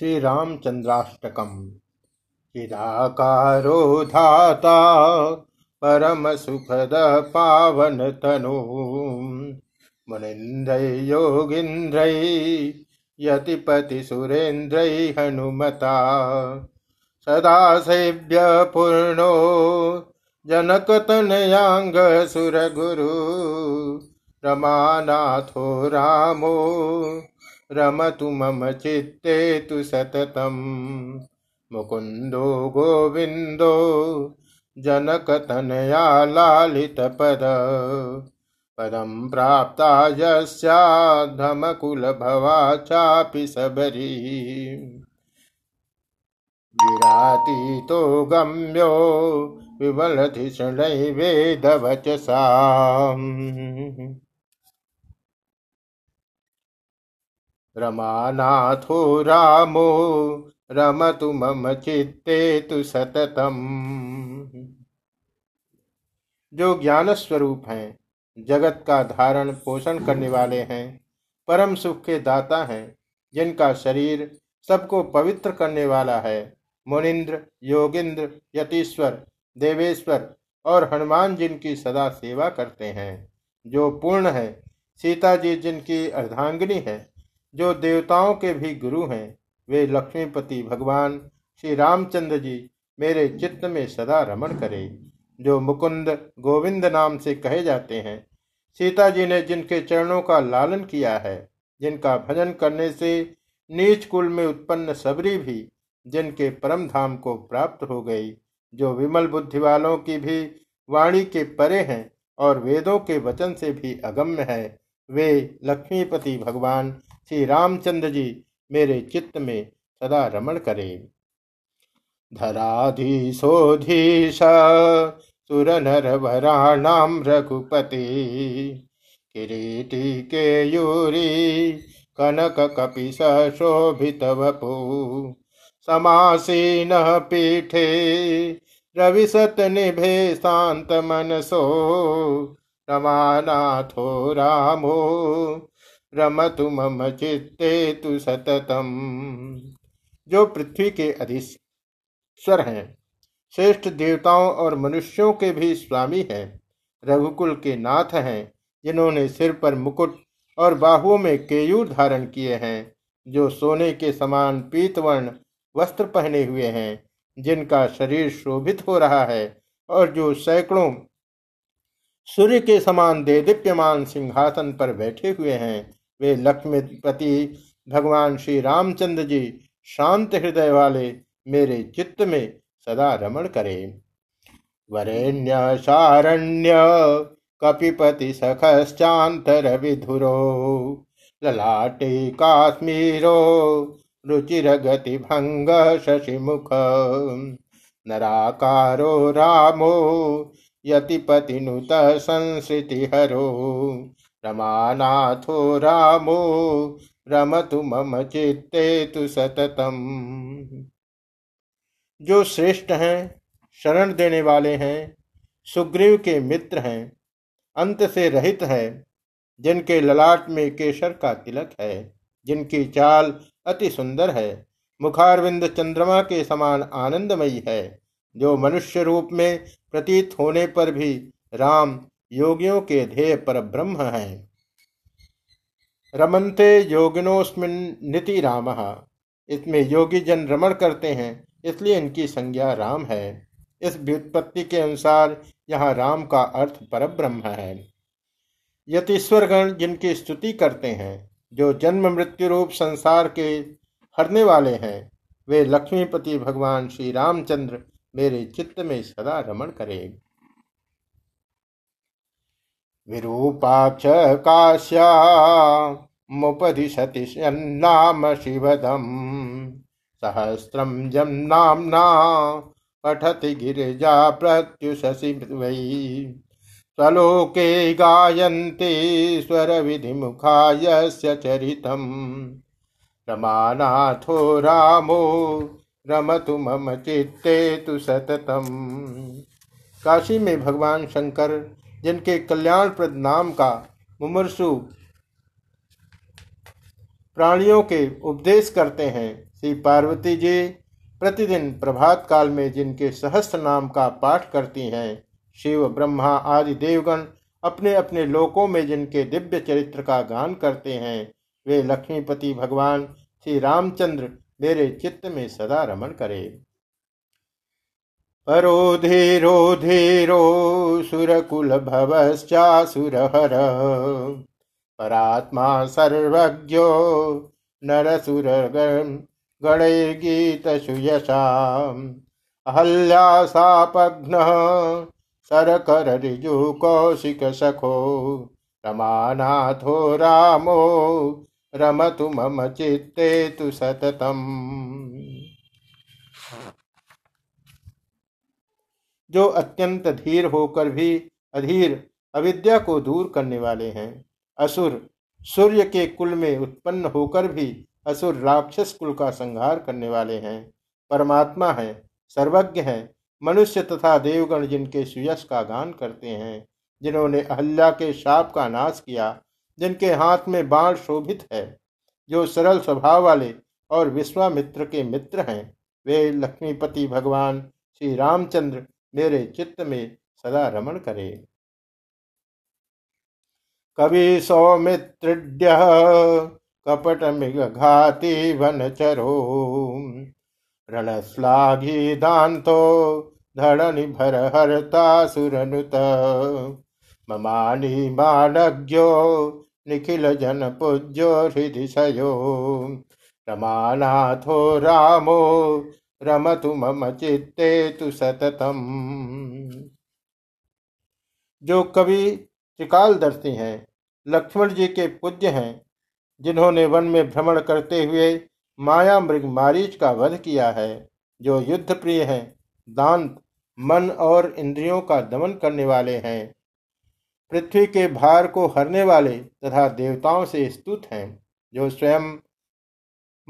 श्रीरामचन्द्राष्टकम्। चिदाकारो धाता परमसुखदः पावनतनु मुनीन्द्रै, योगीन्द्रै, यतिपतिसुरेन्द्रै, हनुमता। सदा सेव्य पूर्णो, जनकतनयाङ्गसुरगुरु। रमानाथो रामो रमतु मम चित्ते तु सततम्। मुकुन्दो गोविन्दो जनकतनया लालितपद। पदं प्राप्ता यस्याधमकुलभवा चापि सबरी। विरातीतो गम्यो विमलधिषणैवेदवचसाम् रमानाथो रामो, रमतु मम चित्ते तु सततम। जो ज्ञान स्वरूप हैं, जगत का धारण पोषण करने वाले हैं, परम सुख के दाता हैं, जिनका शरीर सबको पवित्र करने वाला है, मुनिंद्र, योगिंद्र, यतीश्वर, देवेश्वर और हनुमान जिनकी सदा सेवा करते हैं, जो पूर्ण है, सीता जी जिनकी अर्धांगिनी है जो देवताओं के भी गुरु हैं, वे लक्ष्मीपति भगवान श्री रामचंद्र जी मेरे चित्त में सदा रमण करे। जो मुकुंद गोविंद नाम से कहे जाते हैं, सीता जी ने जिनके चरणों का लालन किया है, जिनका भजन करने से नीच कुल में उत्पन्न सबरी भी जिनके परम धाम को प्राप्त हो गई, जो विमल बुद्धि वालों की भी वाणी के परे हैं और वेदों के वचन से भी अगम्य है, वे लक्ष्मीपति भगवान श्री रामचंद्र जी मेरे चित्त में सदा रमण करे। धराधीशोधीश सुर नर वराणाम रघुपति किरीटी के यूरी कनक कपि शोभित वपु समासीन पीठे रविशत निभे शांत मनसो रमानाथो रामो रमतु मम चित्ते तु सततम। जो पृथ्वी के अधीश्वर हैं, श्रेष्ठ देवताओं और मनुष्यों के भी स्वामी हैं, रघुकुल के नाथ हैं, जिन्होंने सिर पर मुकुट और बाहुओं में केयूर धारण किए हैं, जो सोने के समान पीतवर्ण वस्त्र पहने हुए हैं, जिनका शरीर शोभित हो रहा है, और जो सैकड़ों सूर्य के समान दे दीप्यमान सिंहासन पर बैठे हुए हैं वे लक्ष्मीपति, भगवान श्री रामचंद्र जी शांत हृदय वाले मेरे चित्त में सदा रमण करें। वरेण्य सारण्य कपिपति सखश्चातर विधुरो, ललाटे काश्मीरो रुचिर गति भंग शशिमुख, नराकारो रामो यतिपतिनुत संसृति हरो रमानाथो रामो, रमतु मम चित्ते तु सततम। जो श्रेष्ठ हैं, शरण देने वाले हैं, सुग्रीव के मित्र हैं, अंत से रहित है, जिनके ललाट में केशर का तिलक है, जिनकी चाल अति सुंदर है, मुखारविंद चंद्रमा के समान आनंदमयी है, जो मनुष्य रूप में प्रतीत होने पर भी राम योगियों के ध्येय पर ब्रह्म हैं। रमनते योगिनोस्मिन निति राम। इसमें योगी जन रमण करते हैं, इसलिए इनकी संज्ञा राम है। इस व्युत्पत्ति के अनुसार यहाँ राम का अर्थ पर ब्रह्म है यतीश्वरगण जिनकी स्तुति करते हैं, जो जन्म मृत्यु रूप संसार के हरने वाले हैं, वे लक्ष्मीपति भगवान श्री रामचंद्र मेरे चित्त में सदा रमण करें। विरूपाक्ष काश्यामुपदिशति नाम शिवदम्। सहस्रं जं नाम्ना पठति गिरिजा प्रत्युषसि वै। स्वलोके गायन्ति स्वरविधिमुखा यस्य चरितम्। रमानाथो रामो रमतु मम चित्ते तु सततम्। काशी में भगवान शंकर जिनके कल्याणप्रद नाम का मुमरसु प्राणियों के उपदेश करते हैं, श्री पार्वती जी प्रतिदिन प्रभात काल में जिनके सहस्त्र नाम का पाठ करती हैं, शिव, ब्रह्मा आदि देवगण अपने अपने लोकों में जिनके दिव्य चरित्र का गान करते हैं, वे लक्ष्मीपति भगवान श्री रामचंद्र मेरे चित्त में सदा रमण करे। परो धीरो धीरो सुरकुल भवश्चासुरहर परात्मा सर्वज्ञो नरसुर गणैर्गीत सुयशा अहल्यासापघ्न सरकर ऋजु कौशिक रमानाथो रामो, रमतु मम चित्ते तु सततम। जो अत्यंत धीर होकर भी अधीर अविद्या को दूर करने वाले हैं। असुर, सूर्य के कुल में उत्पन्न होकर भी असुर राक्षस कुल का संहार करने वाले हैं। परमात्मा है, सर्वज्ञ है, मनुष्य तथा देवगण जिनके सुयश का गान करते हैं, जिन्होंने अहल्या के शाप का नाश किया, जिनके हाथ में बाण शोभित है, जो सरल स्वभाव वाले और विश्वामित्र के मित्र हैं। वे लक्ष्मीपति भगवान श्री रामचंद्र मेरे चित्त में सदा रमण करे। कवि सौमित्रिड्य, कपट घाती वनचरो। रणश्लाघी दान्तो धरणि भर हरता सुरनुत। ममानी मानज्ञो, निखिल जन पूज्यो हृदिशयो रमानाथो रामो रमतु मम चित्ते तु सततम। जो कवि त्रिकालदर्शी हैं, लक्ष्मण जी के पूज्य हैं, जिन्होंने वन में भ्रमण करते हुए माया मृग मारीच का वध किया है, जो युद्ध प्रिय हैं, दांत, मन और इंद्रियों का दमन करने वाले हैं। पृथ्वी के भार को हरने वाले तथा देवताओं से स्तुत हैं, जो स्वयं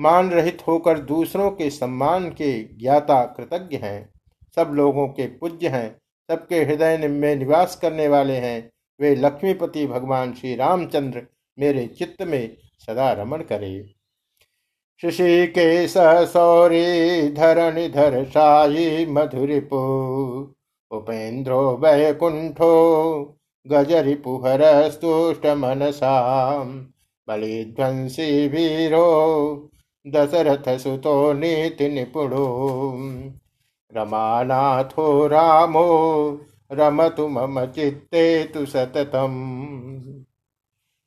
मान रहित होकर दूसरों के सम्मान के ज्ञाता कृतज्ञ हैं। सब लोगों के पूज्य हैं, सबके हृदय में निवास करने वाले हैं। वे लक्ष्मीपति भगवान श्री रामचंद्र मेरे चित्त में सदा रमण करे। ऋषिकेश सौरी धरणि धर शाही मधुरिपु उपेन्द्रो वैकुंठो स्तुष्ट मनसा, बलिध्वंसी वीरो दशरथ सुतो नीति निपुणो रमानाथो रामो, रमतु मम चित्ते तु सततम।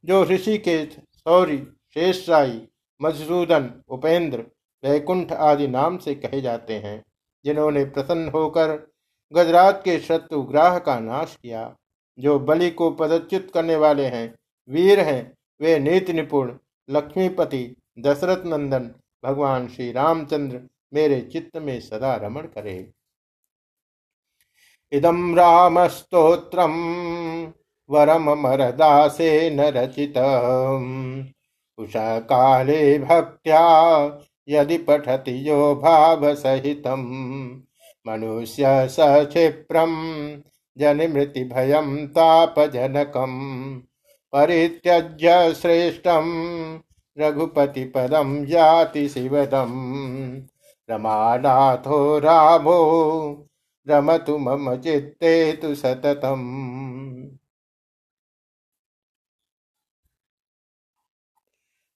जो ऋषि के सौरी शेषशाही मधुसूदन, उपेंद्र, वैकुंठ आदि नाम से कहे जाते हैं, जिन्होंने प्रसन्न होकर गजरात के शत्रु ग्राह का नाश किया, जो बलि को पदच्युत करने वाले हैं, वीर हैं, वे नीति निपुण लक्ष्मीपति दशरथ नंदन भगवान श्री रामचंद्र मेरे चित्त में सदा रमण करे। इदम राम स्त्रोत्र वरम मरदासे न रचित उषा काले भक्त्या यदि पठति यो भाव सहित मनुष्य सक्षिप्रम जनिमृति भयम तापजनकम परित्यज्य श्रेष्ठम रघुपति पदम जाति शिवदम रमानाथो रामो, रमतु मम चित्ते तु सततम।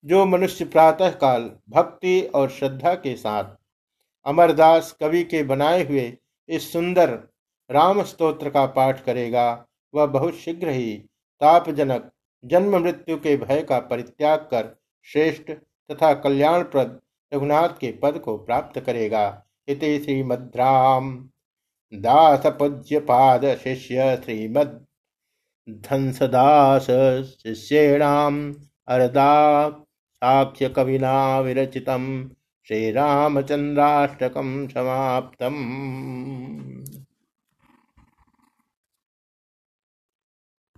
जो मनुष्य प्रातः काल भक्ति और श्रद्धा के साथ अमरदास कवि के बनाए हुए इस सुंदर राम स्तोत्र का पाठ करेगा, वह बहुत शीघ्र ही तापजनक जन्म मृत्यु के भय का परित्याग कर श्रेष्ठ तथा कल्याणप्रद रघुनाथ के पद को प्राप्त करेगा। इति श्रीमद्राम। दास पूज्य पाद शिष्य श्रीमद धंसदास शिष्येणाम अरदा साक्ष्य कविना विरचित श्रीरामचंद्राष्टकम समाप्तम।